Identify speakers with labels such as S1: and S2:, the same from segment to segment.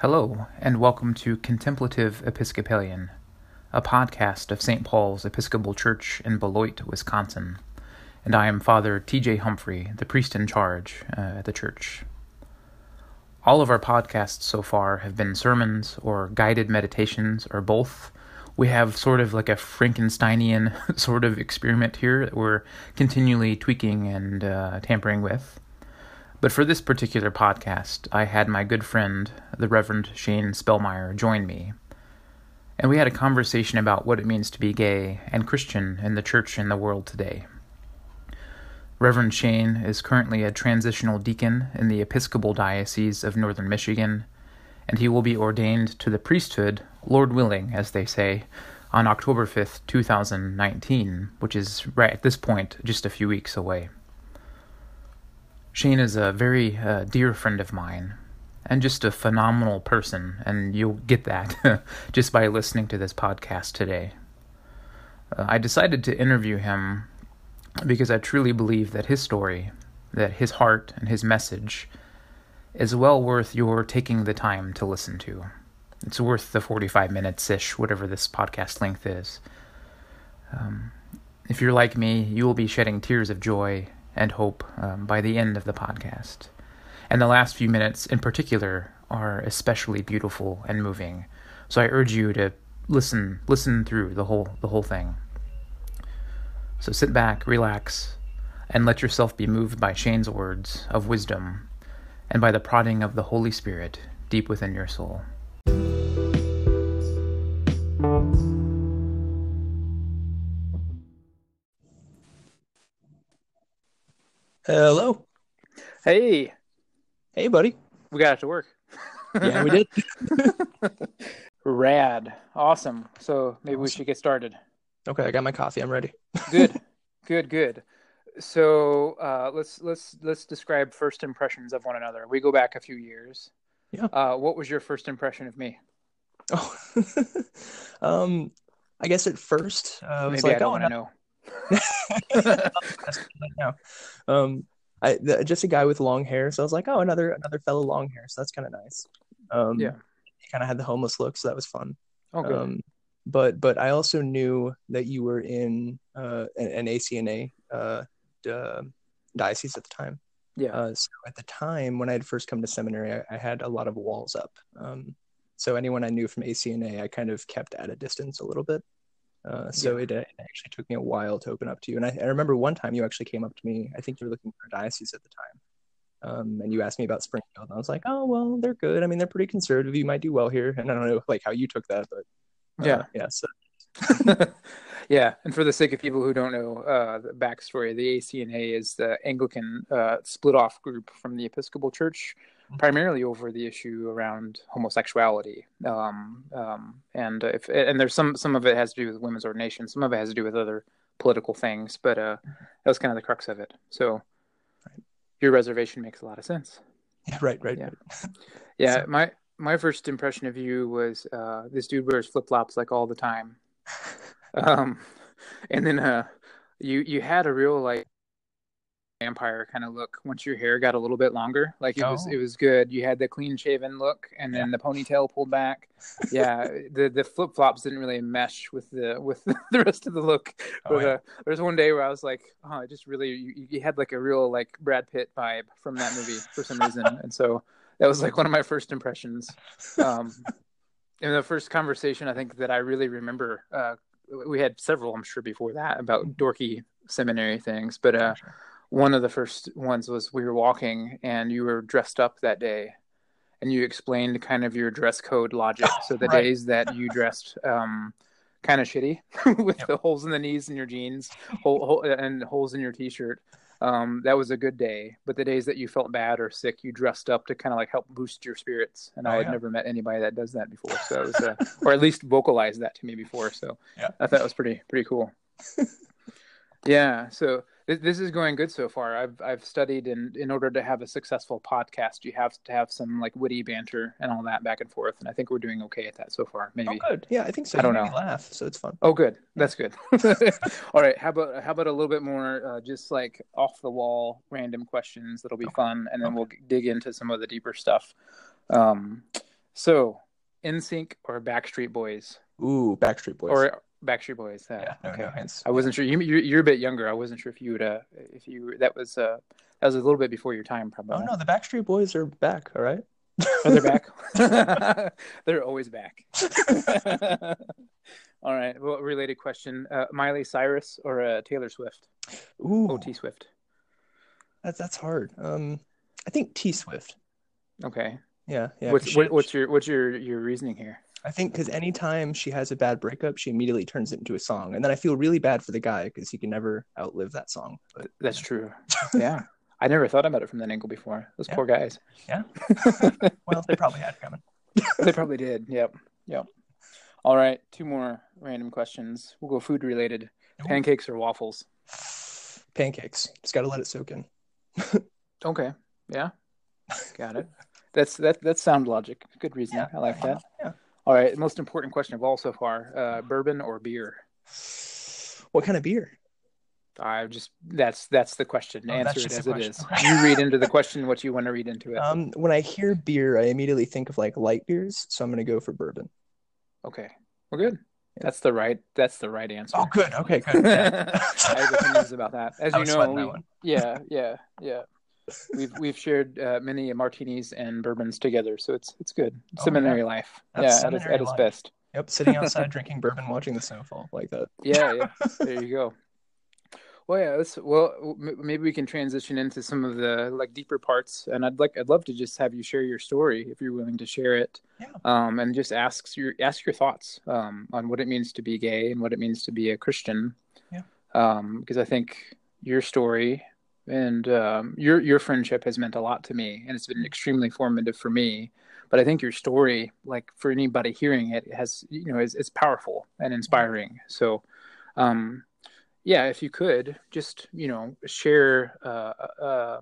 S1: Hello, and welcome to Contemplative Episcopalian, a podcast of St. Paul's Episcopal Church in Beloit, Wisconsin. And I am Father T.J. Humphrey, the priest in charge uh, at the church. All of our podcasts so far have been sermons or guided meditations or both. We have sort of like a Frankensteinian sort of experiment here that we're continually tweaking and uh, tampering with. But for this particular podcast, I had my good friend, the Reverend Shane Spellmeyer, join me. And we had a conversation about what it means to be gay and Christian in the church and the world today. Reverend Shane is currently a transitional deacon in the Episcopal Diocese of Northern Michigan, and he will be ordained to the priesthood, Lord willing, as they say, on October 5th, 2019, which is right at this point just a few weeks away. Shane is a very uh, dear friend of mine and just a phenomenal person, and you'll get that just by listening to this podcast today. Uh, I decided to interview him because I truly believe that his story, that his heart and his message is well worth your taking the time to listen to. It's worth the 45 minutes ish, whatever this podcast length is. Um, if you're like me, you will be shedding tears of joy and hope um, by the end of the podcast. And the last few minutes in particular are especially beautiful and moving. So I urge you to listen listen through the whole the whole thing. So sit back, relax, and let yourself be moved by Shane's words of wisdom and by the prodding of the Holy Spirit deep within your soul.
S2: Hello.
S1: Hey,
S2: Hey, buddy.
S1: we got it to work.
S2: Yeah, we did.
S1: Rad. Awesome. So maybe we should get started.
S2: okay, I got my coffee. I'm ready.
S1: Good. good, good. So uh, let's let's let's describe first impressions of one another. We go back a few years.
S2: Yeah.
S1: Uh, what was your first impression of me?
S2: Oh, um, I guess at first uh, I was
S1: Maybe
S2: like,
S1: I don't
S2: oh,
S1: want to know.
S2: No. Um, I the, just a guy with long hair, so I was like, oh, another another fellow long hair, so that's kind of nice. Um,
S1: Yeah.
S2: He kind of had the homeless look, so that was fun.
S1: Oh, good.
S2: Um, but but I also knew that you were in uh, an, an ACNA uh, d- diocese at the time.
S1: yeah.
S2: Uh, so at the time when I had first come to seminary, I, I had a lot of walls up. Um, so anyone I knew from ACNA, I kind of kept at a distance a little bit. Uh, so
S1: Yeah.
S2: it, uh, actually took me a while to open up to you. And I, I remember one time you actually came up to me. I think you were looking for a diocese at the time. Um, and you asked me about Springfield. And I was like, oh, well, they're good. I mean, they're pretty conservative. You might do well here. And I don't know like how you took that, but uh,
S1: Yeah.
S2: yeah. So
S1: yeah, and for the sake of people who don't know uh, the backstory, the ACNA is the Anglican uh, split off group from the Episcopal Church, primarily over the issue around homosexuality. Um, um, and if and there's some some of it has to do with women's ordination, some of it has to do with other political things, but uh, that was kind of the crux of it. So your reservation makes a lot of sense.
S2: yeah, right, right.
S1: Yeah.
S2: right.
S1: Yeah,
S2: So-
S1: my my first impression of you was uh, this dude wears flip flops like all the time. Um, and then uh, you you had a real like vampire kind of look once your hair got a little bit longer. Like it was
S2: Oh.
S1: it was good. You had the clean shaven look, and then the ponytail pulled back. Yeah, the the flip flops didn't really mesh with the with the rest of the look.
S2: Oh,
S1: But
S2: yeah.
S1: uh, there was one day where I was like, oh, it just really you, you had like a real like Brad Pitt vibe from that movie for some reason, and so that was like one of my first impressions. Um, in the first conversation, I think that I really remember, uh, we had several, I'm sure, before that about dorky seminary things, but uh,
S2: Sure.
S1: One of the first ones was we were walking and you were dressed up that day, and you explained kind of your dress code logic. So the
S2: Right.
S1: days that you dressed um, kind of shitty with
S2: Yep.
S1: the holes in the knees in your jeans, hole, hole, and holes in your t-shirt. Um, that was a good day, but the days that you felt bad or sick, you dressed up to kind of like help boost your spirits. And
S2: Oh,
S1: I had
S2: yeah.
S1: never met anybody that does that before, so it was, uh, or at least vocalized that to me before. So
S2: Yeah.
S1: I thought it was pretty pretty cool. yeah, so th- this is going good so far. I've I've studied, and in order to have a successful podcast, you have to have some like witty banter and all that back and forth. And I think we're doing okay at that so far. Maybe.
S2: Oh, good. Yeah, I think so.
S1: I don't know.
S2: laugh, so it's fun.
S1: Oh, good. That's good. All right. How about how about a little bit more, uh, just like off the wall, random questions that'll be fun, and then we'll dig into some of the deeper stuff. Um, So, NSYNC or Backstreet Boys?
S2: Ooh, Backstreet Boys.
S1: Or Backstreet Boys.
S2: Yeah,
S1: okay.
S2: no.
S1: I wasn't sure. You, you're, you're a bit younger. I wasn't sure if you would. Uh, if you that was uh, that was a little bit before your time, probably.
S2: Oh no, the Backstreet Boys are back. All right.
S1: Oh, they're back. they're always back. All right. Well, related question: uh, Miley Cyrus or uh, Taylor Swift?
S2: Ooh,
S1: Oh, T Swift.
S2: that's that's hard. Um, I think T Swift.
S1: Okay.
S2: Yeah, Yeah.
S1: what's what, what's your what's your your reasoning here?
S2: I think because anytime she has a bad breakup, she immediately turns it into a song, and then I feel really bad for the guy because he can never outlive that song. But
S1: That's true. Yeah. I never thought about it from that angle before. Those
S2: Yeah.
S1: poor guys.
S2: yeah, well, they probably had it coming.
S1: they probably did. Yep. Yep. All right. Two more random questions. We'll go food related.
S2: Ooh.
S1: Pancakes or waffles?
S2: Pancakes. Just got to let it soak in.
S1: Okay. Yeah. Got it. That's that. That's sound logic. Good reasoning.
S2: Yeah.
S1: I like that.
S2: Yeah.
S1: All right. Most important question of all so far: uh, bourbon or beer?
S2: What kind of beer?
S1: I just that's that's the question.
S2: Oh,
S1: Answer it as it is. You read into the question what you want to read into it.
S2: Um, when I hear beer, I immediately think of like light beers, so I'm gonna go for bourbon.
S1: okay. Well, good. That's the right. That's the right answer.
S2: Oh, good. Okay, good.
S1: I have opinions about that. As
S2: I
S1: you know,
S2: that
S1: we,
S2: one.
S1: yeah, yeah, yeah. We've we've shared uh, many martinis and bourbons together, so it's it's good.
S2: Oh,
S1: Seminary life,
S2: That's
S1: yeah, at its, at its best.
S2: Yep, sitting outside drinking bourbon, watching the snowfall like that.
S1: Yeah, yeah. There you go. Well, yeah. Let's, well, m- maybe we can transition into some of the like deeper parts, and I'd like I'd love to just have you share your story if you're willing to share it,
S2: Yeah.
S1: um, and just ask your ask your thoughts um, on what it means to be gay and what it means to be a Christian.
S2: Yeah.
S1: Um, because I think your story and um, your your friendship has meant a lot to me, and it's been extremely formative for me. But I think your story, like for anybody hearing it, has you know is it's powerful and inspiring. So, um, yeah, if you could just you know share uh, uh,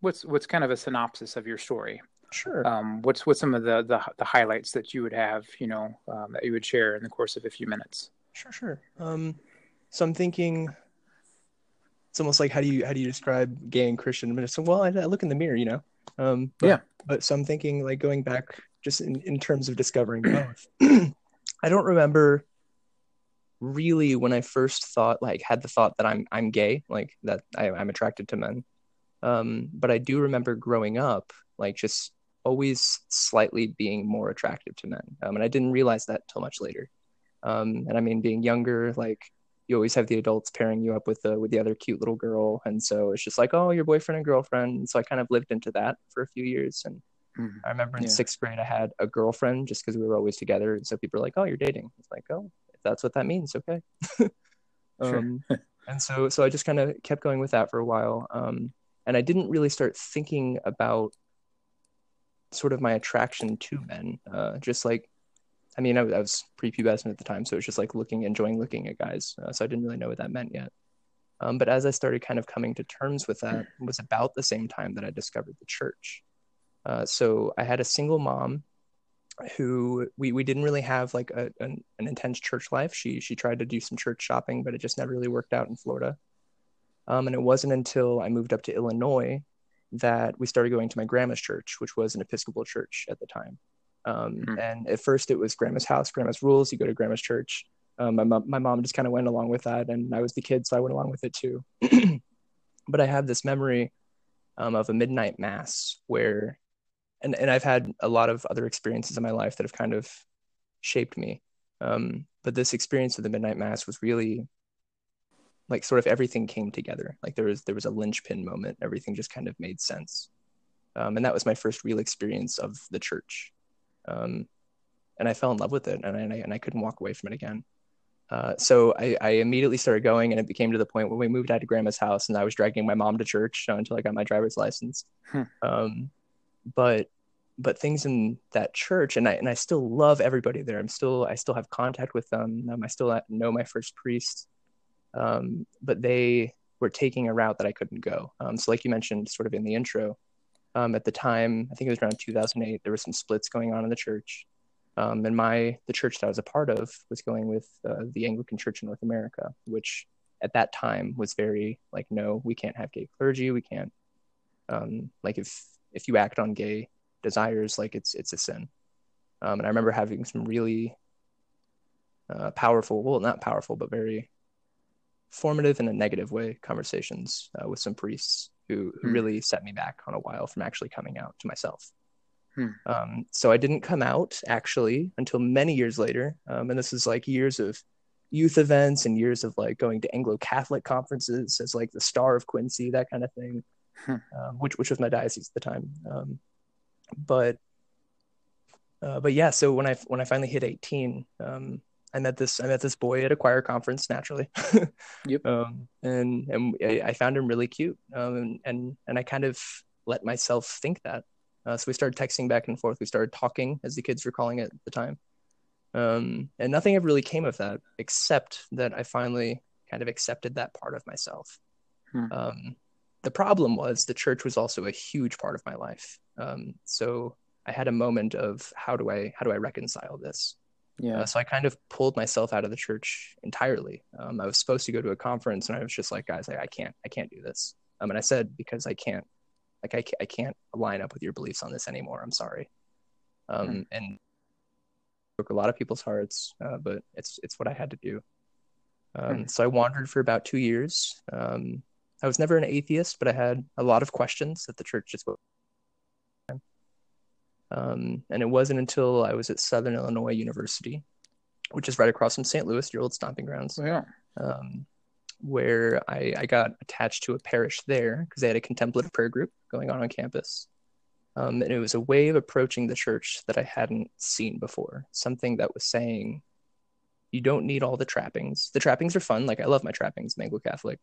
S1: what's what's kind of a synopsis of your story.
S2: Sure.
S1: Um, what's what's some of the, the the highlights that you would have you know um, that you would share in the course of a few minutes.
S2: Sure, sure. Um, so I'm thinking it's almost like how do you how do you describe gay and Christian? It's well, I, I look in the mirror, you know. Um, but,
S1: Yeah.
S2: But so I'm thinking like going back just in, in terms of discovering both. I don't remember really when I first thought like had the thought that I'm I'm gay, like that I, I'm attracted to men. Um, but I do remember growing up, like just always slightly being more attractive to men. Um, and I didn't realize that till much later. Um, and I mean, being younger, like you always have the adults pairing you up with the with the other cute little girl, and so it's just like, oh, your boyfriend and girlfriend. And so I kind of lived into that for a few years. And
S1: Mhm.
S2: I remember in
S1: Yeah.
S2: sixth grade, I had a girlfriend just because we were always together, and so people were like, oh, you're dating. It's like, oh, if that's what that means, okay.
S1: Sure.
S2: um, and so so I just kind of kept going with that for a while. Um, and I didn't really start thinking about sort of my attraction to men. Uh, just like, I mean, I, was- I was prepubescent at the time, so it was just like looking, enjoying looking at guys. Uh, so I didn't really know what that meant yet. Um, but as I started kind of coming to terms with that, it was about the same time that I discovered the church. Uh, so I had a single mom who we, we didn't really have like a, an, an intense church life. She she tried to do some church shopping, but it just never really worked out in Florida. Um, and it wasn't until I moved up to Illinois that we started going to my grandma's church, which was an Episcopal church at the time. Um,
S1: Hmm.
S2: And at first, it was grandma's house, grandma's rules. You go to grandma's church. Um, my mom, my mom just kind of went along with that, and I was the kid, so I went along with it too. but I have this memory um, of a midnight mass where, and and I've had a lot of other experiences in my life that have kind of shaped me. Um, but this experience of the midnight mass was really like sort of everything came together. Like there was there was a linchpin moment. Everything just kind of made sense. Um, and that was my first real experience of the church. Um, and I fell in love with it, and I, and I, and I couldn't walk away from it again. Uh, so I, I immediately started going, and it became to the point when we moved out to grandma's house, and I was dragging my mom to church until I got my driver's license.
S1: Hmm.
S2: Um, but but things in that church, and I and I still love everybody there. I'm still I still have contact with them. Um, I still know my first priest, um, but they were taking a route that I couldn't go. Um, so like you mentioned, sort of in the intro, um, at the time, I think it was around 2008, there were some splits going on in the church. Um, and my the church that I was a part of was going with uh, the Anglican Church in North America, which at that time was very like, no, we can't have gay clergy. We can't um, like if if you act on gay desires, like it's it's a sin. Um, and I remember having some really uh, powerful, well, not powerful, but very formative in a negative way conversations uh, with some priests who, who
S1: Hmm.
S2: really set me back on a while from actually coming out to myself.
S1: Hmm.
S2: Um, so I didn't come out actually until many years later. Um, and this is like years of youth events and years of like going to Anglo Catholic conferences as like the star of Quincy, that kind of thing, um, which which was my diocese at the time. Um, but uh, but yeah, so when I when I finally hit eighteen, um, I met this I met this boy at a choir conference naturally.
S1: Yep.
S2: Um, and and I, found him really cute. Um, and and and I kind of let myself think that. Uh, so we started texting back and forth. We started talking, as the kids were calling it at the time. Um, and nothing ever really came of that, except that I finally kind of accepted that part of myself.
S1: Hmm.
S2: Um, the problem was the church was also a huge part of my life. Um, so I had a moment of how do I how do I reconcile this?
S1: Yeah.
S2: Uh, so I kind of pulled myself out of the church entirely. Um, I was supposed to go to a conference, and I was just like, guys, I, I can't, I can't do this. Um, and I said because I can't, like, I, I can't line up with your beliefs on this anymore. I'm sorry. Um,
S1: Hmm.
S2: and broke a lot of people's hearts, uh, but it's it's what I had to do. Um,
S1: Hmm.
S2: So I wandered for about two years. Um, I was never an atheist, but I had a lot of questions that the church just um, and it wasn't until I was at Southern Illinois University, which is right across from St. Louis, your old stomping grounds,
S1: Well, yeah.
S2: um, where I, I got attached to a parish there because they had a contemplative prayer group going on on campus. Um, and it was a way of approaching the church that I hadn't seen before. Something that was saying, you don't need all the trappings. The trappings are fun. Like I love my trappings, Anglo Catholic,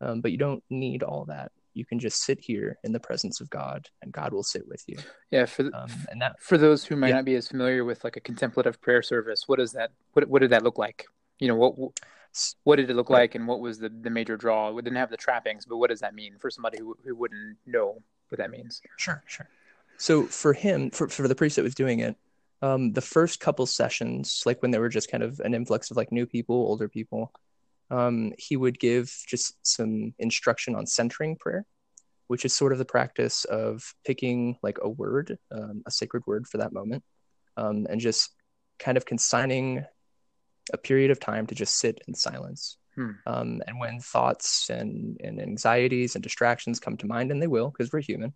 S2: um, but you don't need all that. You can just sit here in the presence of God, and God will sit with you.
S1: Yeah. For the,
S2: Um, and that
S1: for those who might
S2: Yeah.
S1: not be as familiar with like a contemplative prayer service, what is that? What what did that look like? You know, what what did it look
S2: Right.
S1: like, and what was the the major draw? We didn't have the trappings, but what does that mean for somebody who who wouldn't know what that means?
S2: Sure, sure. So for him, for, for the priest that was doing it, um, the first couple sessions, like when there were just kind of an influx of like new people, older people, um, he would give just some instruction on centering prayer, which is sort of the practice of picking like a word, um, a sacred word for that moment, um, and just kind of consigning a period of time to just sit in silence.
S1: Hmm.
S2: Um, and when thoughts and, and anxieties and distractions come to mind, and they will because we're human,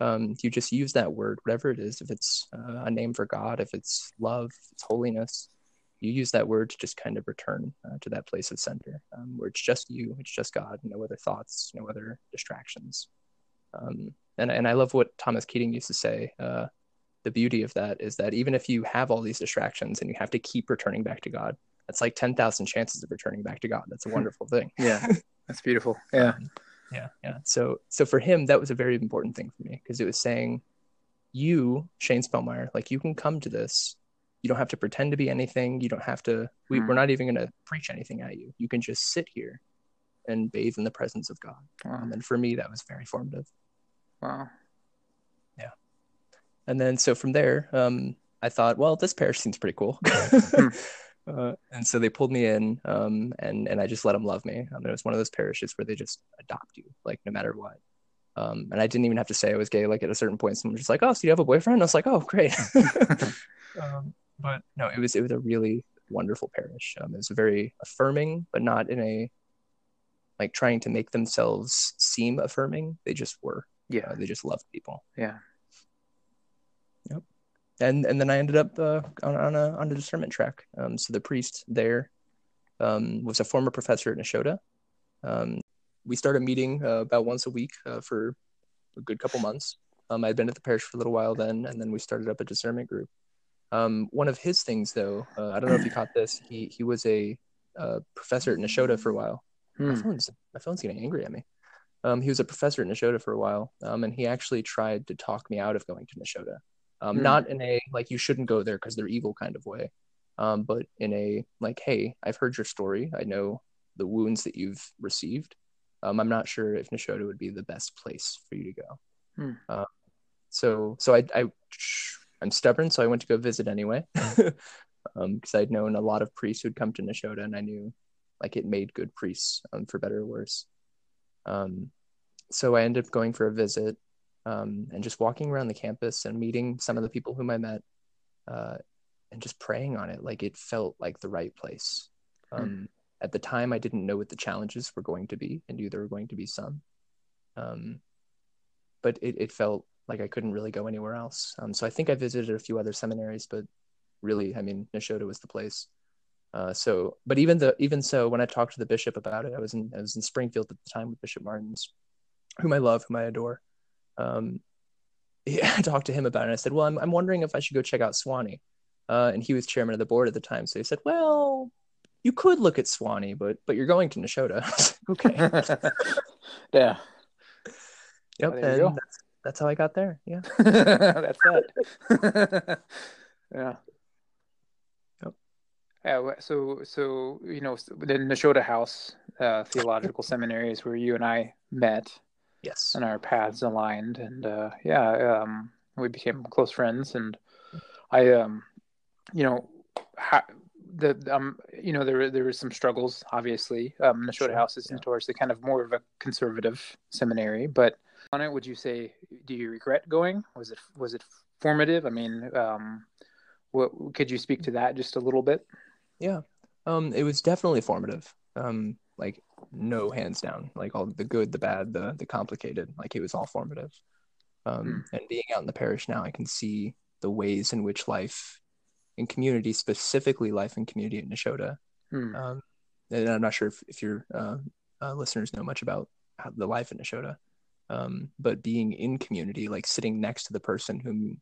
S2: um, you just use that word, whatever it is, if it's uh, a name for God, if it's love, if it's holiness, you use that word to just kind of return uh, to that place of center um, where it's just you, it's just God, no other thoughts, no other distractions. Um, and, and I love what Thomas Keating used to say. Uh, the beauty of that is that even if you have all these distractions and you have to keep returning back to God, that's like 10,000 chances of returning back to God. That's a wonderful thing.
S1: Yeah, that's beautiful. Yeah,
S2: Um, yeah, yeah. So, so for him, that was a very important thing for me because it was saying, you, Shane Spellmeyer, like you can come to this. You don't have to pretend to be anything. You don't have to. We,
S1: Hmm.
S2: We're not even going to preach anything at you. You can just sit here and bathe in the presence of God.
S1: wow,
S2: Um, and for me, that was very formative.
S1: wow.
S2: Yeah and then, so from there, um, I thought, well, this parish seems pretty cool. uh, and so they pulled me in, um, and and I just let them love me. Um, it was one of those parishes where they just adopt you, like no matter what. Um, and I didn't even have to say I was gay. Like at a certain point, someone was just like, "Oh, so you have a boyfriend?" I was like, "Oh, great." um, but no, it was it was a really wonderful parish. Um, it was very affirming, but not in a like trying to make themselves seem affirming. They just were.
S1: Yeah,
S2: Uh, they just loved people.
S1: yeah. Yep.
S2: And and then I ended up uh, on on a on a discernment track. Um, so the priest there um, was a former professor at Nashotah. Um, we started meeting uh, about once a week uh, for a good couple months. Um, I'd been at the parish for a little while then, and then we started up a discernment group. Um, one of his things, though, uh, I don't know if you caught this. He he was a uh, professor at Nashotah for a while. My
S1: Hmm.
S2: phone's my phone's getting angry at me. Um, he was a professor at Nashotah for a while, um, and he actually tried to talk me out of going to Nashotah. Um,
S1: Hmm.
S2: Not in a like you shouldn't go there because they're evil kind of way, um, but in a like, hey, I've heard your story. I know the wounds that you've received. Um, I'm not sure if Nashotah would be the best place for you to go.
S1: Hmm.
S2: Um, so so I, I I'm stubborn, so I went to go visit anyway, because I'd known a lot of priests who'd come to Nashotah, and I knew like it made good priests, um, for better or worse. Um, so I ended up going for a visit, um, and just walking around the campus and meeting some of the people whom I met. uh, and just praying on it. Like it felt like the right place. Hmm. Um, At the time, I didn't know what the challenges were going to be, and knew there were going to be some. Um, but it, it felt like I couldn't really go anywhere else. Um, so I think I visited a few other seminaries, but really, I mean, Nashotah was the place. Uh, so, but even the even so, when I talked to the bishop about it, I was in I was in Springfield at the time with Bishop Martins, whom I love, whom I adore. Um, I talked to him about it. and I said, "Well, I'm I'm wondering if I should go check out Sewanee," uh, and he was chairman of the board at the time. So he said, "Well, you could look at Sewanee, but but you're going to Nashotah." okay.
S1: yeah.
S2: Yep. and that's, how I got there. Yeah.
S1: that's it. yeah. Yeah, so so you know the Nashotah House uh, Theological Seminary is where you and I met.
S2: Yes.
S1: And our paths aligned, and uh, yeah, um, we became close friends. And I, um, you know, ha- the um, you know, there there were some struggles. Obviously, um, Nashotah sure. House is yeah. notoriously kind of more of a conservative seminary, but on it, would you say, do you regret going? Was it was it formative? I mean, um, what could you speak to that just a little bit?
S2: Yeah. Um, it was definitely formative. Um, like no hands down. Like all the good, the bad, the the complicated. Like it was all formative. Um, mm. and being out in the parish now, I can see the ways in which life in community, specifically life in community at Nashotah. Mm. Um, and I'm not sure if, if your uh, uh, listeners know much about the life in Nashotah. Um, but being in community, like sitting next to the person whom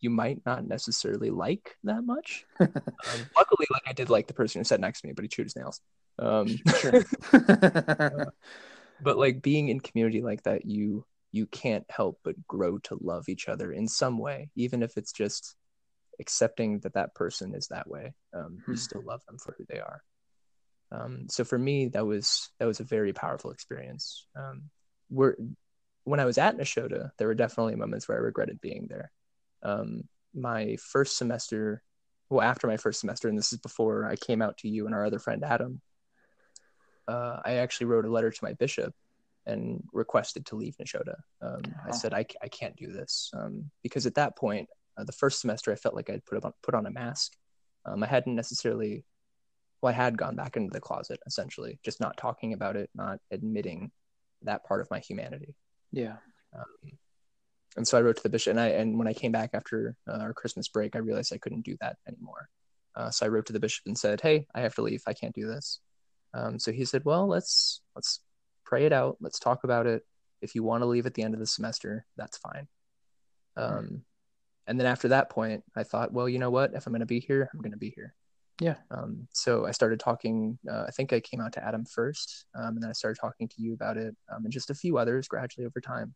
S2: you might not necessarily like that much. um, luckily, like I did like the person who sat next to me, but he chewed his nails. Um, sure. uh, but like being in community like that, you you can't help but grow to love each other in some way, even if it's just accepting that that person is that way. Um, hmm. You still love them for who they are. Um, so for me, that was that was a very powerful experience. Um, we're when I was at Nashotah, there were definitely moments where I regretted being there um, my first semester, well, after my first semester, and this is before I came out to you and our other friend Adam, uh, I actually wrote a letter to my bishop and requested to leave Nashotah. Um, I said I, I can't do this um, because at that point, uh, the first semester, I felt like I'd put on put on a mask. Um, I hadn't necessarily, well, I had gone back into the closet essentially, just not talking about it, not admitting that part of my humanity.
S1: Yeah.
S2: Um, and so I wrote to the bishop, and I and when I came back after uh, our Christmas break, I realized I couldn't do that anymore. Uh, so I wrote to the bishop and said, "Hey, I have to leave. I can't do this." Um, so he said, "Well, let's let's pray it out. Let's talk about it. If you want to leave at the end of the semester, that's fine." Um, mm-hmm. And then after that point, I thought, well, you know what? If I'm going to be here, I'm going to be here.
S1: Yeah.
S2: Um, so I started talking. Uh, I think I came out to Adam first, um, and then I started talking to you about it, um, and just a few others gradually over time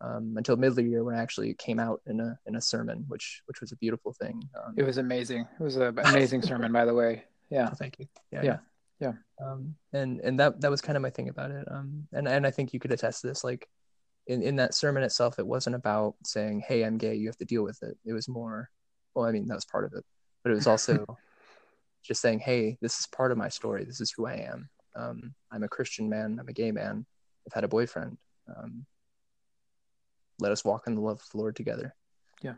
S2: um, until middle of the year when I actually came out in a in a sermon, which which was a beautiful thing.
S1: Um, it was amazing. It was an amazing sermon, by the way. Yeah.
S2: Oh, thank you.
S1: Yeah. Yeah. yeah.
S2: Um, and and that that was kind of my thing about it. Um, and and I think you could attest to this. Like, in in that sermon itself, it wasn't about saying, "Hey, I'm gay. You have to deal with it." It was more. Well, I mean, that was part of it, but it was also just saying, "Hey, this is part of my story. This is who I am. Um, I'm a Christian man. I'm a gay man. I've had a boyfriend. Um, let us walk in the love of the Lord together.
S1: Yeah.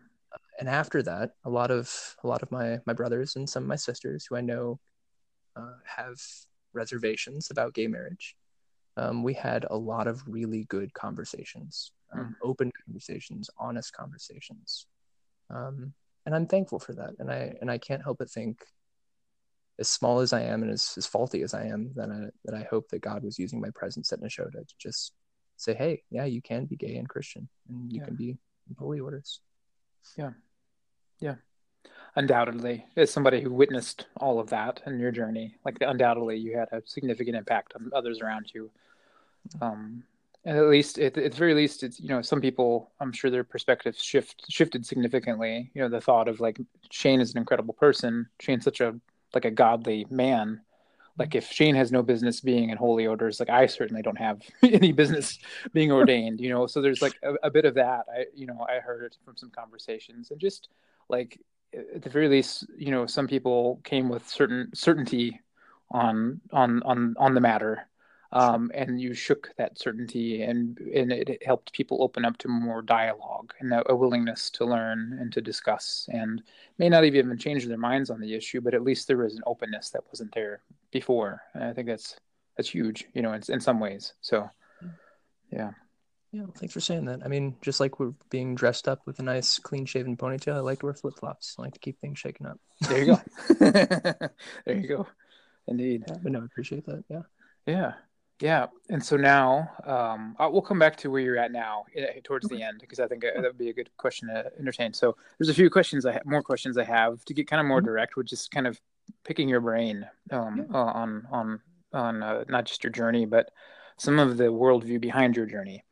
S2: and after that, a lot of a lot of my my brothers and some of my sisters who I know uh, have reservations about gay marriage. Um, we had a lot of really good conversations, um, mm. open conversations, honest conversations, um, and I'm thankful for that. And I and I can't help but think, as small as I am and as, as faulty as I am, that I that I hope that God was using my presence at Nashotah to just say, hey, yeah, you can be gay and Christian, and you yeah. can be in holy orders.
S1: Yeah, yeah, undoubtedly, as somebody who witnessed all of that in your journey, like undoubtedly, you had a significant impact on others around you. Um, and at least, at, at the very least, it's you know, some people, I'm sure their perspectives shift shifted significantly. You know, the thought of like Shane is an incredible person. Shane's such a like a godly man like if Shane has no business being in holy orders, like I certainly don't have any business being ordained, you know. So there's like a, a, bit of that. I, you know, I heard it from some conversations, and just like at the very least, you know, some people came with certain certainty on on on on the matter. Um, and you shook that certainty and and it helped people open up to more dialogue and a, willingness to learn and to discuss and may not even change their minds on the issue but at least there was an openness that wasn't there before. And i think that's that's huge you know in, in some ways. So yeah.
S2: Yeah well, thanks for saying that. I mean just like we're being dressed up with a nice clean shaven ponytail i like to wear flip-flops. I like to keep things shaken up.
S1: There you go. There you go. Indeed.
S2: Yeah, but no i appreciate that. Yeah.
S1: Yeah yeah, and so now um, we'll come back to where you're at now eh, towards okay. the end because I think uh, that would be a good question to entertain. So there's a few questions I have, more questions I have to get kind of more mm-hmm. direct, with just kind of picking your brain um, yeah. uh, on on on uh, not just your journey, but some of the worldview behind your journey,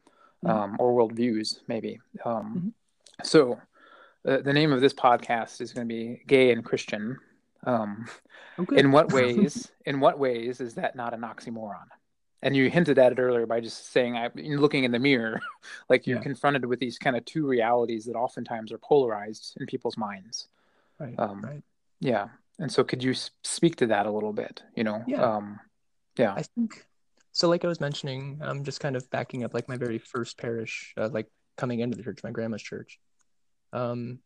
S1: mm-hmm. um, or worldviews maybe. Um, mm-hmm. So uh, the name of this podcast is going to be "Gay and Christian." Um, oh, in what ways? in what ways is that not an oxymoron? And you hinted at it earlier by just saying I looking in the mirror, like you're yeah. confronted with these kind of two realities that oftentimes are polarized in people's minds.
S2: Right. Um, right.
S1: Yeah. And so, could you speak to that a little bit? You know.
S2: Yeah. Um,
S1: yeah.
S2: I think so. Like I was mentioning, I'm just kind of backing up. Like my very first parish, uh, like coming into the church, my grandma's church. Um,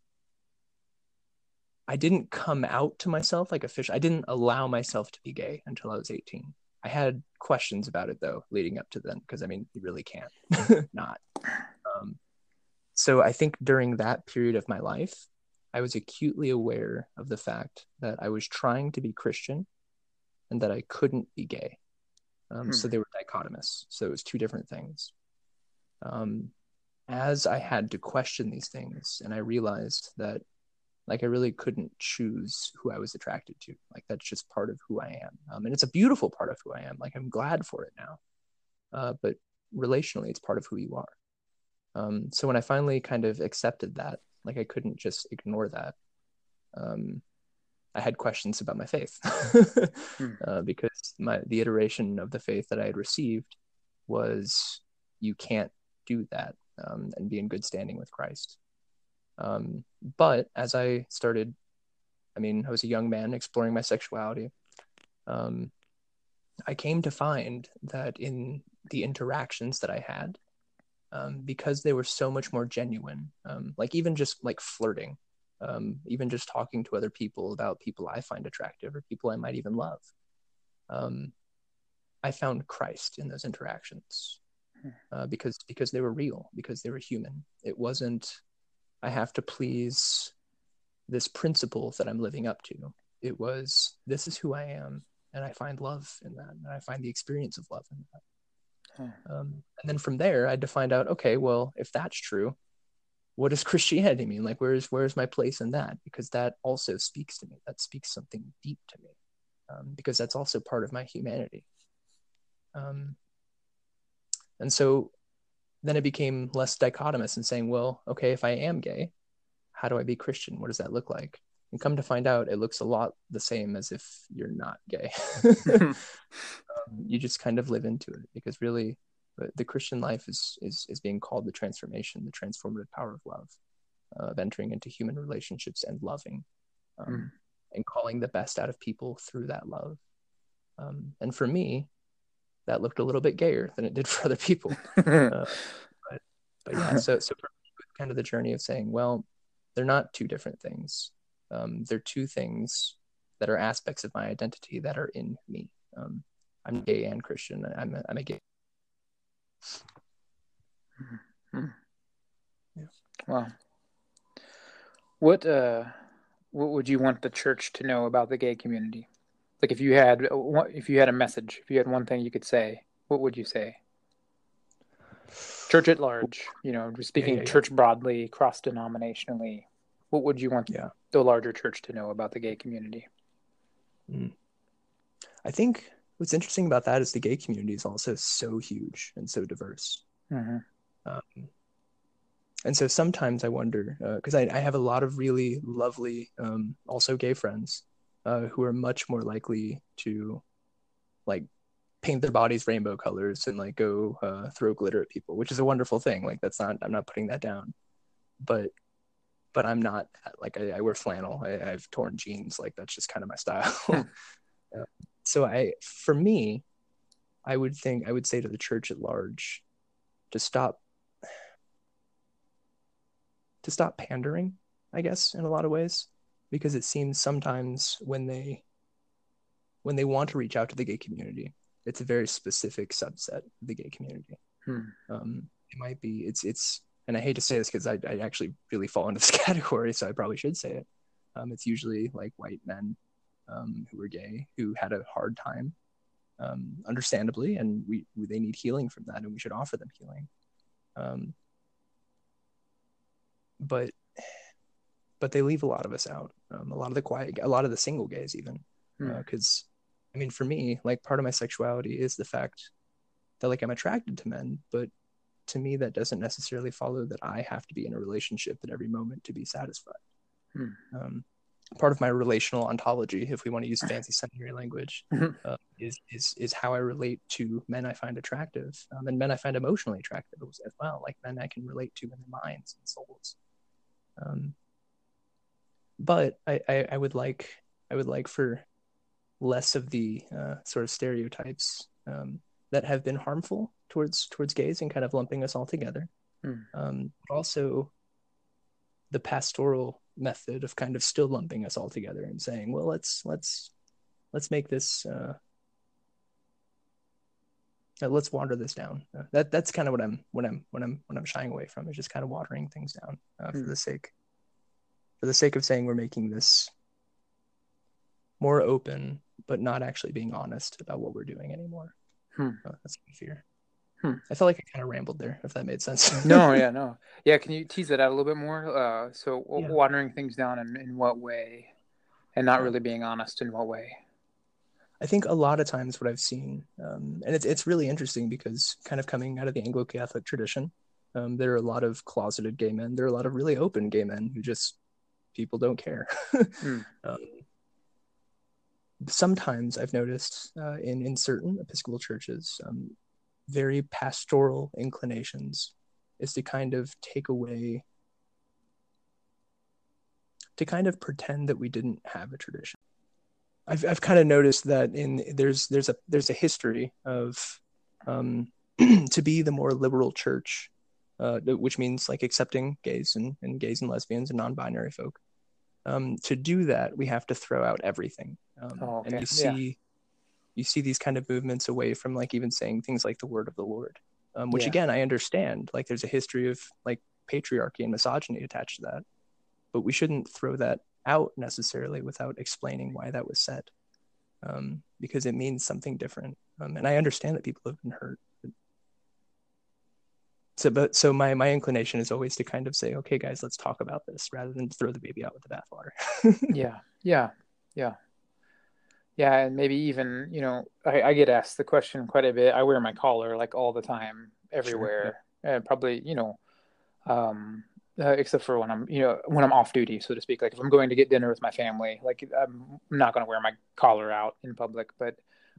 S2: I didn't come out to myself like a fish. I didn't allow myself to be gay until I was 18. I had questions about it though, leading up to then, because I mean, you really can't not. Um, so I think during that period of my life, I was acutely aware of the fact that I was trying to be Christian and that I couldn't be gay. Um, hmm. So they were dichotomous. So it was two different things. Um, as I had to question these things, and I realized that like I really couldn't choose who I was attracted to. Like that's just part of who I am, um, and it's a beautiful part of who I am. Like I'm glad for it now, uh, but relationally, it's part of who you are. Um, so when I finally kind of accepted that, like I couldn't just ignore that. Um, I had questions about my faith hmm. uh, because my the iteration of the faith that I had received was you can't do that um, and be in good standing with Christ. Um, but as I started, I mean, I was a young man exploring my sexuality. Um, I came to find that in the interactions that I had, um, because they were so much more genuine, um, like even just like flirting, um, even just talking to other people about people I find attractive or people I might even love. Um, I found Christ in those interactions hmm. uh, because because they were real, because they were human. It wasn't I have to please this principle that I'm living up to. It was, this is who I am. And I find love in that. And I find the experience of love in that. Hmm. Um, and then from there, I had to find out, okay, well, if that's true, what does Christianity mean? Like, where's where's my place in that? Because that also speaks to me. That speaks something deep to me, um, because that's also part of my humanity. Um, and so then it became less dichotomous and saying, well, okay, if I am gay, how do I be Christian? What does that look like? And come to find out, it looks a lot the same as if you're not gay. um, you just kind of live into it because really, the Christian life is is is being called the transformation, the transformative power of love, uh, of entering into human relationships and loving, um, mm. and calling the best out of people through that love. Um, and for me, that looked a little bit gayer than it did for other people. uh, but, but yeah, so so kind of the journey of saying, well, they're not two different things. Um, they're two things that are aspects of my identity that are in me. Um, I'm gay and Christian. I'm a, I'm a gay.
S1: Mm-hmm. Yeah. Wow. What uh, what would you want the church to know about the gay community? Like if you had if you had a message, if you had one thing you could say, what would you say? Church at large, you know, speaking yeah, yeah, church broadly, cross denominationally, what would you want
S2: yeah.
S1: the larger church to know about the gay community?
S2: Mm. I think what's interesting about that is the gay community is also so huge and so diverse.
S1: Mm-hmm. Um,
S2: and so sometimes I wonder because uh, I, I, have a lot of really lovely, um, also gay friends uh, who are much more likely to like paint their bodies rainbow colors and like go uh, throw glitter at people, which is a wonderful thing. Like that's not I'm not putting that down, but but I'm not like I, I wear flannel. I, I, have torn jeans. Like that's just kind of my style. so I for me, I would think I would say to the church at large to stop to stop pandering, I guess, in a lot of ways, because it seems sometimes when they when they want to reach out to the gay community, it's a very specific subset of the gay community.
S1: Hmm.
S2: Um, it might be it's it's and I hate to say this because I, I actually really fall into this category, so I probably should say it. Um, it's usually like white men um, who are gay who had a hard time, um, understandably, and we they need healing from that, and we should offer them healing. Um, but but they leave a lot of us out. Um, a lot of the quiet, a lot of the single gays, even because
S1: Hmm.
S2: uh, I mean, for me, like part of my sexuality is the fact that like I'm attracted to men, but to me that doesn't necessarily follow that I have to be in a relationship at every moment to be satisfied.
S1: Hmm.
S2: Um, part of my relational ontology, if we want to use fancy seminary language,
S1: Mhm.
S2: uh, is is is how I relate to men I find attractive, um, and men I find emotionally attractive as as well, like men I can relate to in their minds and souls. Um, but I, I I would like I would like for less of the uh, sort of stereotypes um, that have been harmful towards towards gays and kind of lumping us all together.
S1: Hmm.
S2: Um, also the pastoral method of kind of still lumping us all together and saying, well, let's let's let's make this uh, uh, let's water this down. Uh, that that's kind of what I'm what I'm what I'm what I'm shying away from is just kind of watering things down uh, for
S1: Hmm.
S2: the sake for the sake of saying we're making this more open, but not actually being honest about what we're doing anymore.
S1: Hmm.
S2: Uh, that's my fear.
S1: Hmm.
S2: I felt like I kind of rambled there, if that made sense.
S1: no, yeah, no, yeah. Can you tease that out a little bit more? Uh, so
S2: Yeah.
S1: watering things down in, in what way, and not really being honest in what way?
S2: I think a lot of times what I've seen, um, and it's it's really interesting because kind of coming out of the Anglo Catholic tradition, um, there are a lot of closeted gay men. There are a lot of really open gay men who just people don't care.
S1: Hmm.
S2: um, sometimes I've noticed uh, in in certain Episcopal churches, um, very pastoral inclinations is to kind of take away, to kind of pretend that we didn't have a tradition. I've I've kind of noticed that in there's there's a there's a history of um, to be the more liberal church, uh, which means like accepting gays and, and gays and lesbians and non-binary folk. Um, to do that, we have to throw out everything, um,
S1: Oh, okay.
S2: and you
S1: Yeah.
S2: see you see these kind of movements away from like even saying things like the word of the Lord, um, which
S1: Yeah.
S2: again I understand. Like there's a history of like patriarchy and misogyny attached to that, but we shouldn't throw that out necessarily without explaining why that was said, um, because it means something different. Um, and I understand that people have been hurt. So, but so my my inclination is always to kind of say, okay, guys, let's talk about this rather than throw the baby out with the bathwater.
S1: yeah, yeah, yeah, yeah, and maybe even you know, I, I get asked the question quite a bit. I wear my collar like all the time, everywhere, and probably you know, um, uh, except for when I'm you know when I'm off duty, so to speak. Like if I'm going to get dinner with my family, like I'm not going to wear my collar out in public, but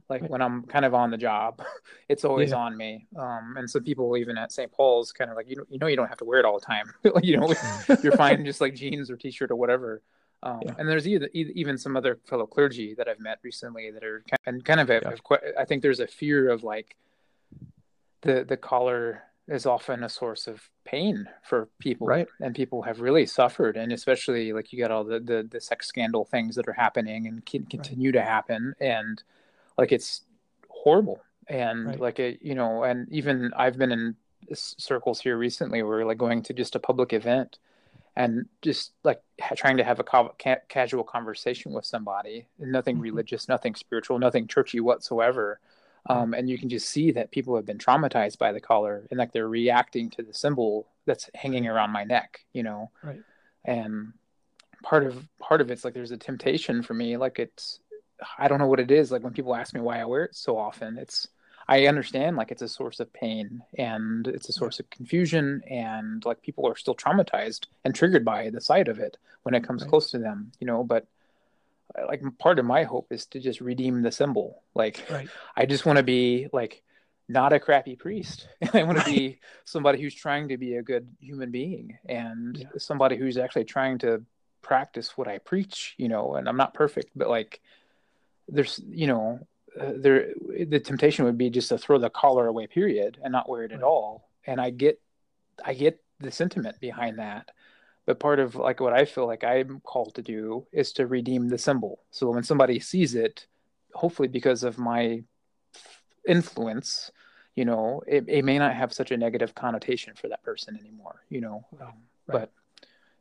S1: like when I'm kind of on the job, it's always
S2: Yeah.
S1: on me. Um, and so people even at St. Paul's kind of like you know you know you don't have to wear it all the time. You know you're fine just like jeans or t-shirt or whatever. Um,
S2: Yeah.
S1: And there's either, even some other fellow clergy that I've met recently that are kind and kind of have,
S2: Yeah.
S1: I think there's a fear of like the the collar is often a source of pain for people,
S2: Right.
S1: And people have really suffered, and especially like you got all the the, the sex scandal things that are happening and can continue to happen, and like it's horrible and
S2: Right.
S1: like a you know and even i've been in circles here recently where like going to just a public event and just like ha- trying to have a ca- ca- casual conversation with somebody nothing
S2: Mhm.
S1: religious nothing spiritual nothing churchy whatsoever um, and you can just see that people have been traumatized by the collar and like they're reacting to the symbol that's hanging around my neck you know
S2: Right.
S1: and part of part of it's like there's a temptation for me like it's i don't know what it is like when people ask me why i wear it so often it's i understand like it's a source of pain and it's a source of confusion and like people are still traumatized and triggered by the sight of it when it comes
S2: Right.
S1: close to them you know but uh, like part of my hope is to just redeem the symbol like
S2: Right.
S1: i just want to be like not a crappy priest i want to be somebody who's trying to be a good human being and
S2: Yeah.
S1: somebody who's actually trying to practice what i preach you know and i'm not perfect but like there's you know uh, there the temptation would be just to throw the collar away, period, and not wear it at all. And I get, I get the sentiment behind that, but part of like what I feel like I'm called to do is to redeem the symbol. So when somebody sees it, hopefully because of my influence, you know, it, it may not have such a negative connotation for that person anymore. You know, um, right. but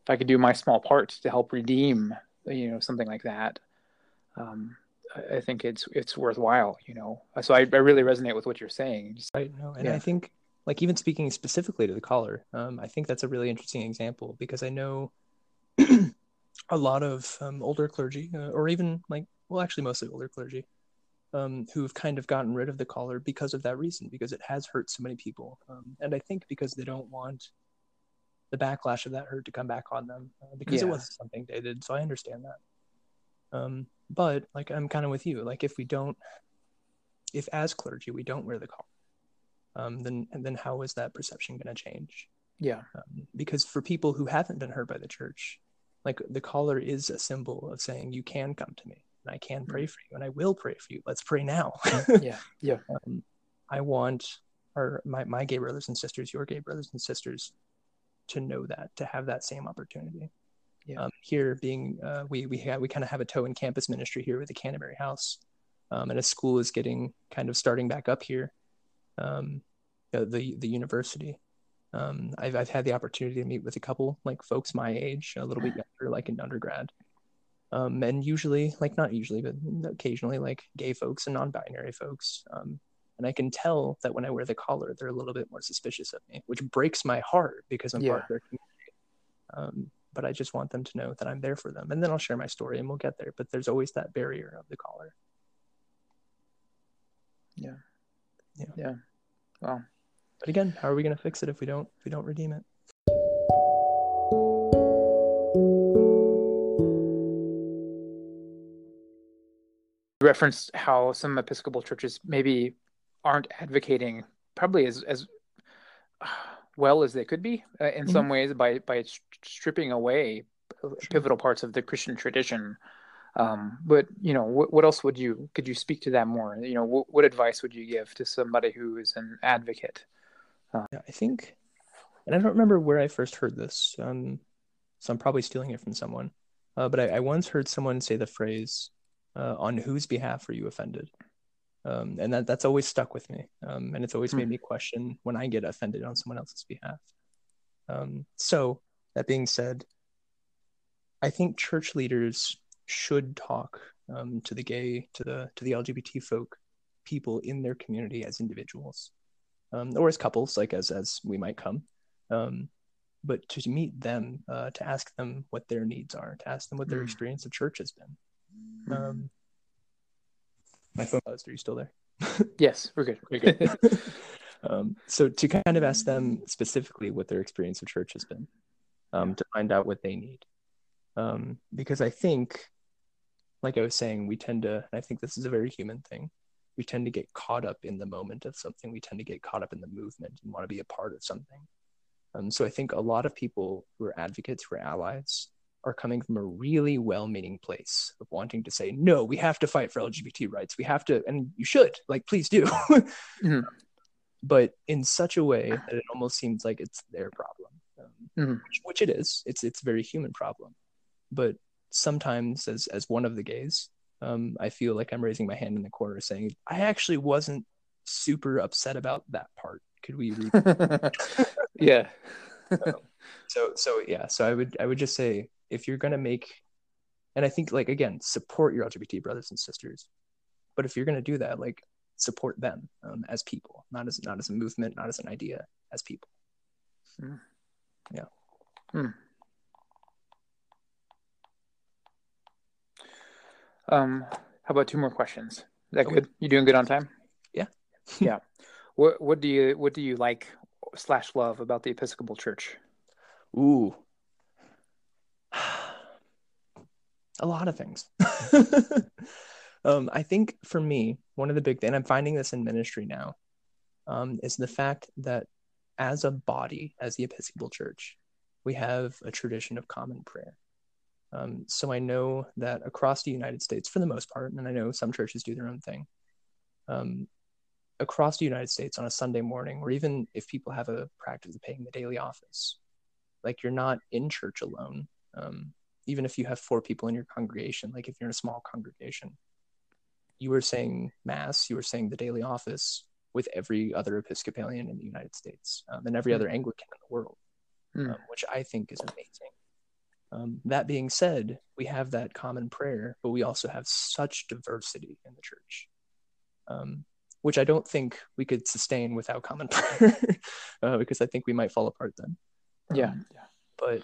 S1: if I could do my small part to help redeem, you know, something like that. Um, I think it's it's worthwhile, you know. So I, I really resonate with what you're saying.
S2: Just, right. No, and yeah. I think like even speaking specifically to the collar, um, I think that's a really interesting example because I know a lot of um, older clergy, uh, or even like well, actually mostly older clergy, um, who've kind of gotten rid of the collar because of that reason, because it has hurt so many people, um, and I think because they don't want the backlash of that hurt to come back on them uh, because yeah. it was something they did. So I understand that. Um, but like I'm kind of with you. Like if we don't, if as clergy we don't wear the collar, um, then then how is that perception going to change?
S1: Yeah,
S2: um, because for people who haven't been hurt by the church, like the collar is a symbol of saying you can come to me and I can pray mm-hmm. for you and I will pray for you. Let's pray now.
S1: yeah, yeah. Um,
S2: I want our my my gay brothers and sisters, your gay brothers and sisters, to know that to have that same opportunity. Yeah. Um, here being uh, we we have we kind of have a toe in campus ministry here with the Canterbury House, um, and a school is getting kind of starting back up here, um, the the university. Um, I've I've had the opportunity to meet with a couple like folks my age, a little bit younger, like in undergrad, um, and usually like not usually, but occasionally like gay folks and non-binary folks. Um, and I can tell that when I wear the collar, they're a little bit more suspicious of me, which breaks my heart because I'm yeah. part of their community. Um, but I just want them to know that I'm there for them. And then I'll share my story and we'll get there. But there's always that barrier of the collar.
S1: Yeah. Yeah. Yeah. Well.
S2: But again, how are we going to fix it if we don't if we don't redeem it?
S1: You referenced how some Episcopal churches maybe aren't advocating probably as as well as they could be uh, in mm-hmm. some ways by by stripping away sure. pivotal parts of the Christian tradition. Um, but you know, what, what else would you could you speak to that more? You know, what, what advice would you give to somebody who is an advocate?
S2: Uh, yeah, I think, and I don't remember where I first heard this, um, so I'm probably stealing it from someone. Uh, but I, I, once heard someone say the phrase, uh, "On whose behalf are you offended?" Um, and that that's always stuck with me um, and it's always made hmm. me question when i get offended on someone else's behalf um, so that being said i think church leaders should talk um, to the gay to the to the lgbt folk people in their community as individuals um, or as couples like as as we might come um, but to meet them uh, to ask them what their needs are to ask them what their hmm. experience of church has been hmm. My phone buzzed. Are you still there?
S1: yes, we're good. We're good.
S2: um, so to kind of ask them specifically what their experience of church has been, um, to find out what they need, um, because I think, like I was saying, we tend to, and I think this is a very human thing. We tend to get caught up in the moment of something. We tend to get caught up in the movement and want to be a part of something. Um, so I think a lot of people who are advocates, who are allies, are coming from a really well-meaning place of wanting to say no we have to fight for lgbt rights. We have to and you should like please do. Mm-hmm. but in such a way that it almost seems like it's their problem um, mm-hmm. which, which, it is. It's it's a very human problem. But sometimes as as one of the gays um, i feel like i'm raising my hand in the corner saying i actually wasn't super upset about that part. Could we
S1: read yeah.
S2: Um, so so yeah. So i would i would just say if you're going to make and i think like again support your lgbt brothers and sisters but if you're going to do that like support them um, as people not as not as a movement not as an idea as people. Mm. yeah.
S1: Mm. um how about two more questions? Is that okay. good? You doing good on time?
S2: Yeah.
S1: Yeah. What what do you what do you like slash love about the episcopal church?
S2: Ooh a lot of things. um, I think for me, one of the big, and I'm finding this in ministry now, um, is the fact that as a body, as the Episcopal Church, we have a tradition of common prayer. Um, so I know that across the United States, for the most part, and I know some churches do their own thing, um, across the United States on a Sunday morning, or even if people have a practice of paying the daily office, like you're not in church alone. Um, even if you have four people in your congregation, like if you're in a small congregation, you were saying mass, you were saying the daily office with every other Episcopalian in the United States um, and every mm. other Anglican in the world, mm. um, which I think is amazing. Um, that being said, we have that common prayer, but we also have such diversity in the church, um, which I don't think we could sustain without common prayer, uh, because I think we might fall apart then.
S1: Yeah, um, yeah.
S2: But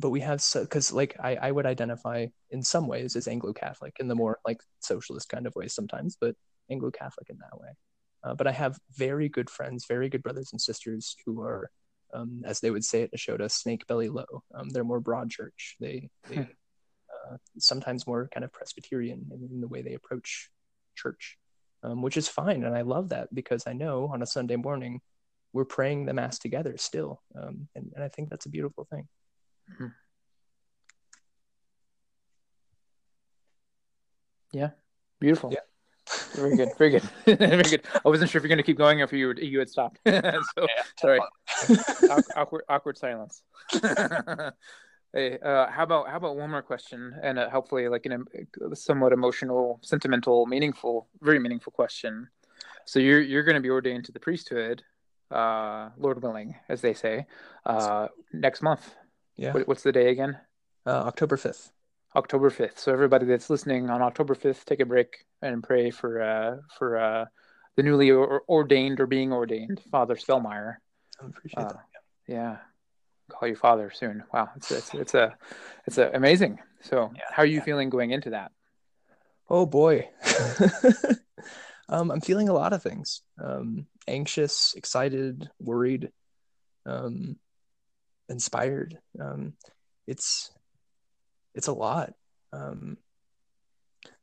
S2: but we have so because like I, I would identify in some ways as Anglo-Catholic in the more like socialist kind of ways sometimes, but Anglo-Catholic in that way. Uh, but I have very good friends, very good brothers and sisters who are, um, as they would say at Nashotah, snake belly low. Um, they're more broad church. They, they hmm. uh, sometimes more kind of Presbyterian in, in the way they approach church, um, which is fine. And I love that because I know on a Sunday morning, we're praying the Mass together still. Um, and, and I think that's a beautiful thing.
S1: Mm-hmm. Yeah, beautiful.
S2: Yeah.
S1: Very good, very good, very good. I wasn't sure if you're going to keep going or if you were, you had stopped. so sorry, awkward, awkward silence. hey, uh, how about how about one more question and uh, hopefully like an a somewhat emotional, sentimental, meaningful, very meaningful question. So you're you're going to be ordained to the priesthood, uh, Lord willing, as they say, uh, next month.
S2: Yeah.
S1: What, what's the day again?
S2: Uh, October fifth.
S1: October 5th. So everybody that's listening on October 5th, take a break and pray for uh, for uh, the newly or- ordained or being ordained Father Spellmeyer.
S2: I appreciate uh, that.
S1: Yeah. yeah. Call you father soon. Wow, it's it's, it's a it's a amazing. So, yeah, how are you yeah. feeling going into that?
S2: Oh boy, um, I'm feeling a lot of things. Um, anxious, excited, worried, um, inspired. Um, it's it's a lot. Um,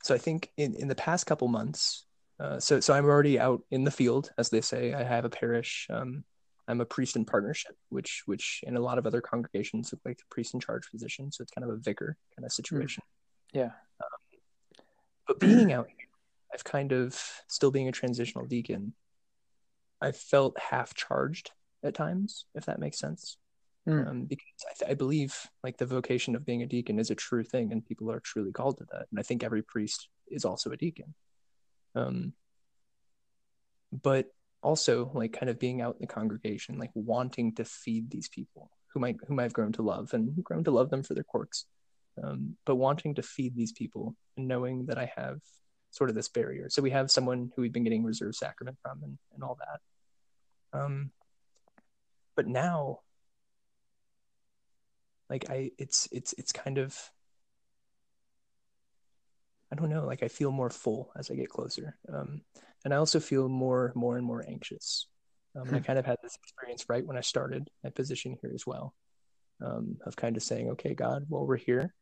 S2: so I think in, in the past couple months, uh, so so I'm already out in the field, as they say. I have a parish. Um, I'm a priest in partnership, which which in a lot of other congregations look like the priest in charge position. So it's kind of a vicar kind of situation.
S1: Yeah.
S2: Um, but being out here, I've kind of still being a transitional deacon. I felt half charged at times, if that makes sense mm. um, because I, th- I, believe like the vocation of being a deacon is a true thing and people are truly called to that. And i think every priest is also a deacon. Um, but also like kind of being out in the congregation like wanting to feed these people whom i whom i've grown to love and grown to love them for their quirks. Um, but wanting to feed these people and knowing that i have sort of this barrier. So we have someone who we've been getting reserve sacrament from and, and all that. Um, but now like i it's it's it's kind of i don't know like i feel more full as i get closer. Um, and i also feel more more and more anxious. Um, i hmm. kind of had this experience right when i started my position here as well um, of kind of saying okay god well we're here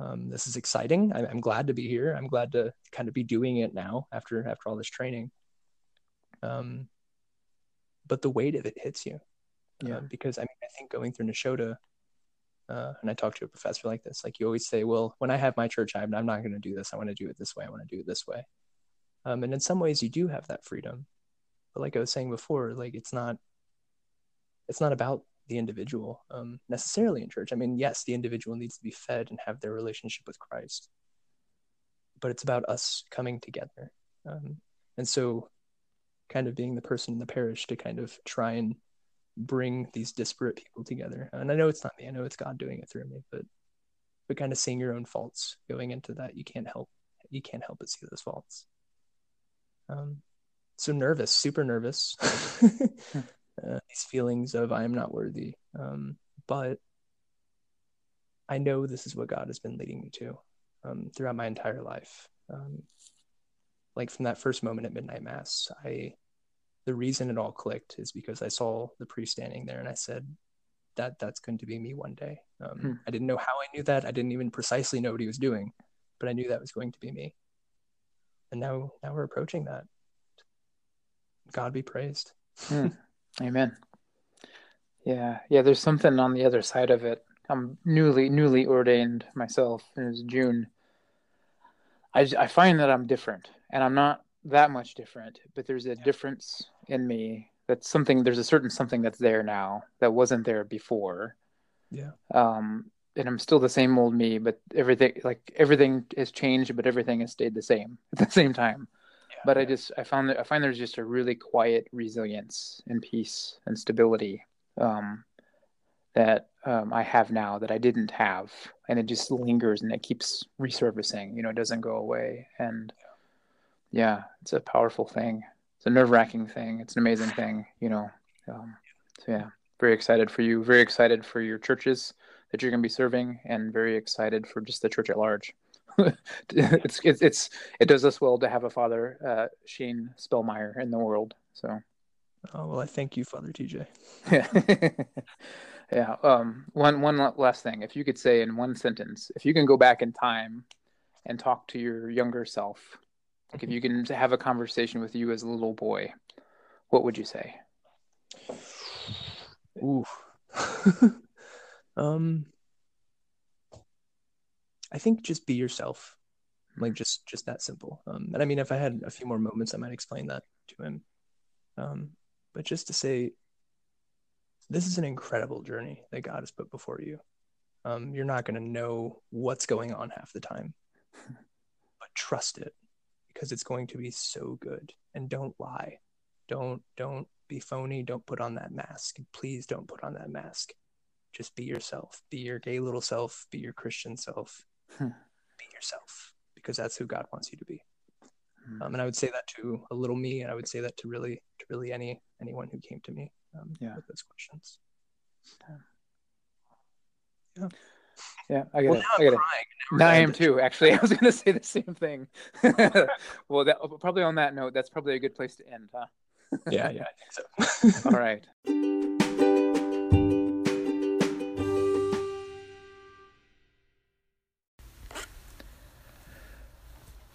S2: um, this is exciting. I, i'm glad to be here. I'm glad to kind of be doing it now after after all this training. Um, but the weight of it hits you
S1: yeah.
S2: Um, because I mean, I think going through Nashotah, uh, and I talk to a professor like this, like you always say, well, when I have my church, I'm, I'm not going to do this. I want to do it this way. I want to do it this way. Um, and in some ways, you do have that freedom, but like I was saying before, like it's not, it's not about the individual um, necessarily in church. I mean, yes, the individual needs to be fed and have their relationship with Christ, but it's about us coming together. Um, and so, kind of being the person in the parish to kind of try and bring these disparate people together. And I know it's not me. I know it's God doing it through me, but but kind of seeing your own faults going into that, you can't help you can't help but see those faults. Um, so nervous, super nervous. uh, these feelings of I am not worthy. Um, but I know this is what God has been leading me to um, throughout my entire life. Um, like from that first moment at midnight mass, I the reason it all clicked is because I saw the priest standing there and I said, that that's going to be me one day. Um, hmm. I didn't know how I knew that. I didn't even precisely know what he was doing, but I knew that was going to be me. And now, now we're approaching that. God be praised.
S1: hmm. Amen. Yeah, yeah. There's something on the other side of it. I'm newly newly ordained myself. It was June. I I find that I'm different, and I'm not that much different, but there's a difference in me. That's something. There's a certain something that's there now that wasn't there before.
S2: Yeah.
S1: Um, and I'm still the same old me, but everything like everything has changed, but everything has stayed the same at the same time.
S2: Yeah,
S1: but I just I found that I find there's just a really quiet resilience and peace and stability um, that um, I have now that I didn't have, and it just lingers and it keeps resurfacing. You know, it doesn't go away, and yeah, it's a powerful thing. It's a nerve wracking thing. It's an amazing thing. You know, um, so yeah, very excited for you. Very excited for your churches that you're going to be serving, and very excited for just the church at large. it's, it's it's it does us well to have a father, uh, Shane Spellmeyer, in the world. So
S2: Oh well, I thank you, Father TJ.
S1: yeah, yeah. Um, one one last thing, if you could say in one sentence, if you can go back in time and talk to your younger self, like if you can have a conversation with you as a little boy, what would you say?
S2: Ooh. um, I think just be yourself, like just just that simple. Um, and I mean, if I had a few more moments, I might explain that to him. Um, but just to say, this is an incredible journey that God has put before you. Um, you're not going to know what's going on half the time, but trust it because it's going to be so good. And don't lie. Don't don't be phony. Don't put on that mask. Please don't put on that mask. Just be yourself. Be your gay little self. Be your Christian self.
S1: Hmm.
S2: Be yourself because that's who God wants you to be.
S1: Hmm.
S2: Um, and I would say that to a little me, and I would say that to really, to really any anyone who came to me um,
S1: Yeah.
S2: with those questions.
S1: Yeah, I get
S2: Well,
S1: it. I
S2: I'm
S1: get it.
S2: crying.
S1: No, I am too. Actually, I was going to say the same thing. well, that, probably on that note, that's probably a good place to end, huh?
S2: Yeah, yeah, I think so.
S1: All right.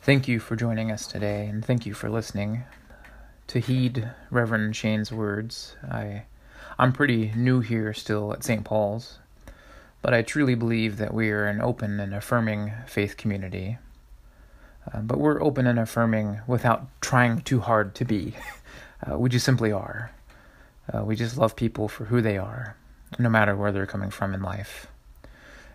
S1: Thank you for joining us today, and thank you for listening. To heed Reverend Shane's words, I, I'm pretty new here still at St. Paul's, but I truly believe that we are an open and affirming faith community. Uh, but we're open and affirming without trying too hard to be. Uh, we just simply are. Uh, we just love people for who they are, no matter where they're coming from in life.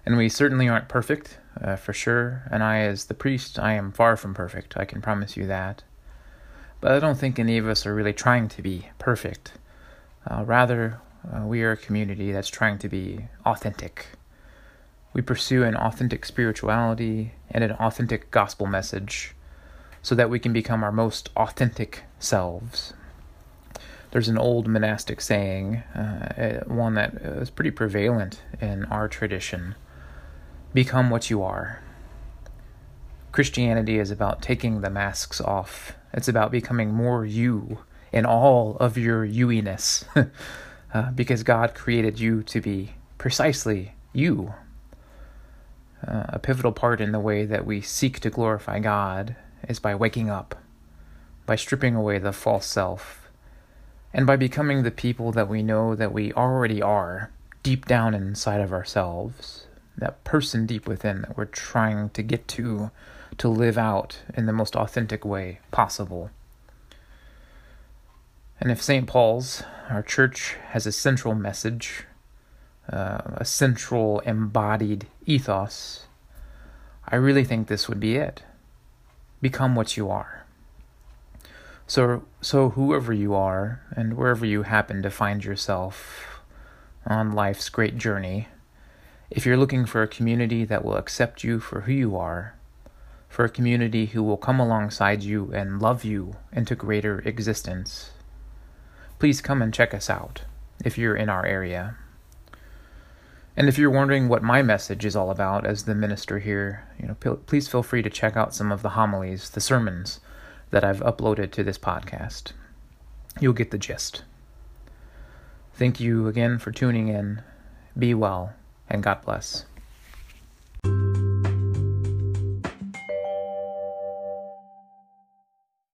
S1: And we certainly aren't perfect, uh, for sure. And I, as the priest, I am far from perfect. I can promise you that. But I don't think any of us are really trying to be perfect. Uh, rather, uh, we are a community that's trying to be authentic. We pursue an authentic spirituality and an authentic gospel message so that we can become our most authentic selves. There's an old monastic saying, uh, uh, one that is pretty prevalent in our tradition become what you are. Christianity is about taking the masks off, it's about becoming more you in all of your youiness, uh, because God created you to be precisely you. Uh, a pivotal part in the way that we seek to glorify God is by waking up, by stripping away the false self, and by becoming the people that we know that we already are deep down inside of ourselves, that person deep within that we're trying to get to to live out in the most authentic way possible. And if St. Paul's, our church, has a central message, uh, a central embodied ethos, I really think this would be it. Become what you are. So, so whoever you are, and wherever you happen to find yourself on life's great journey, if you're looking for a community that will accept you for who you are, for a community who will come alongside you and love you into greater existence, please come and check us out if you're in our area. And if you're wondering what my message is all about as the minister here, you know, please feel free to check out some of the homilies, the sermons that I've uploaded to this podcast. You'll get the gist. Thank you again for tuning in. Be well, and God bless.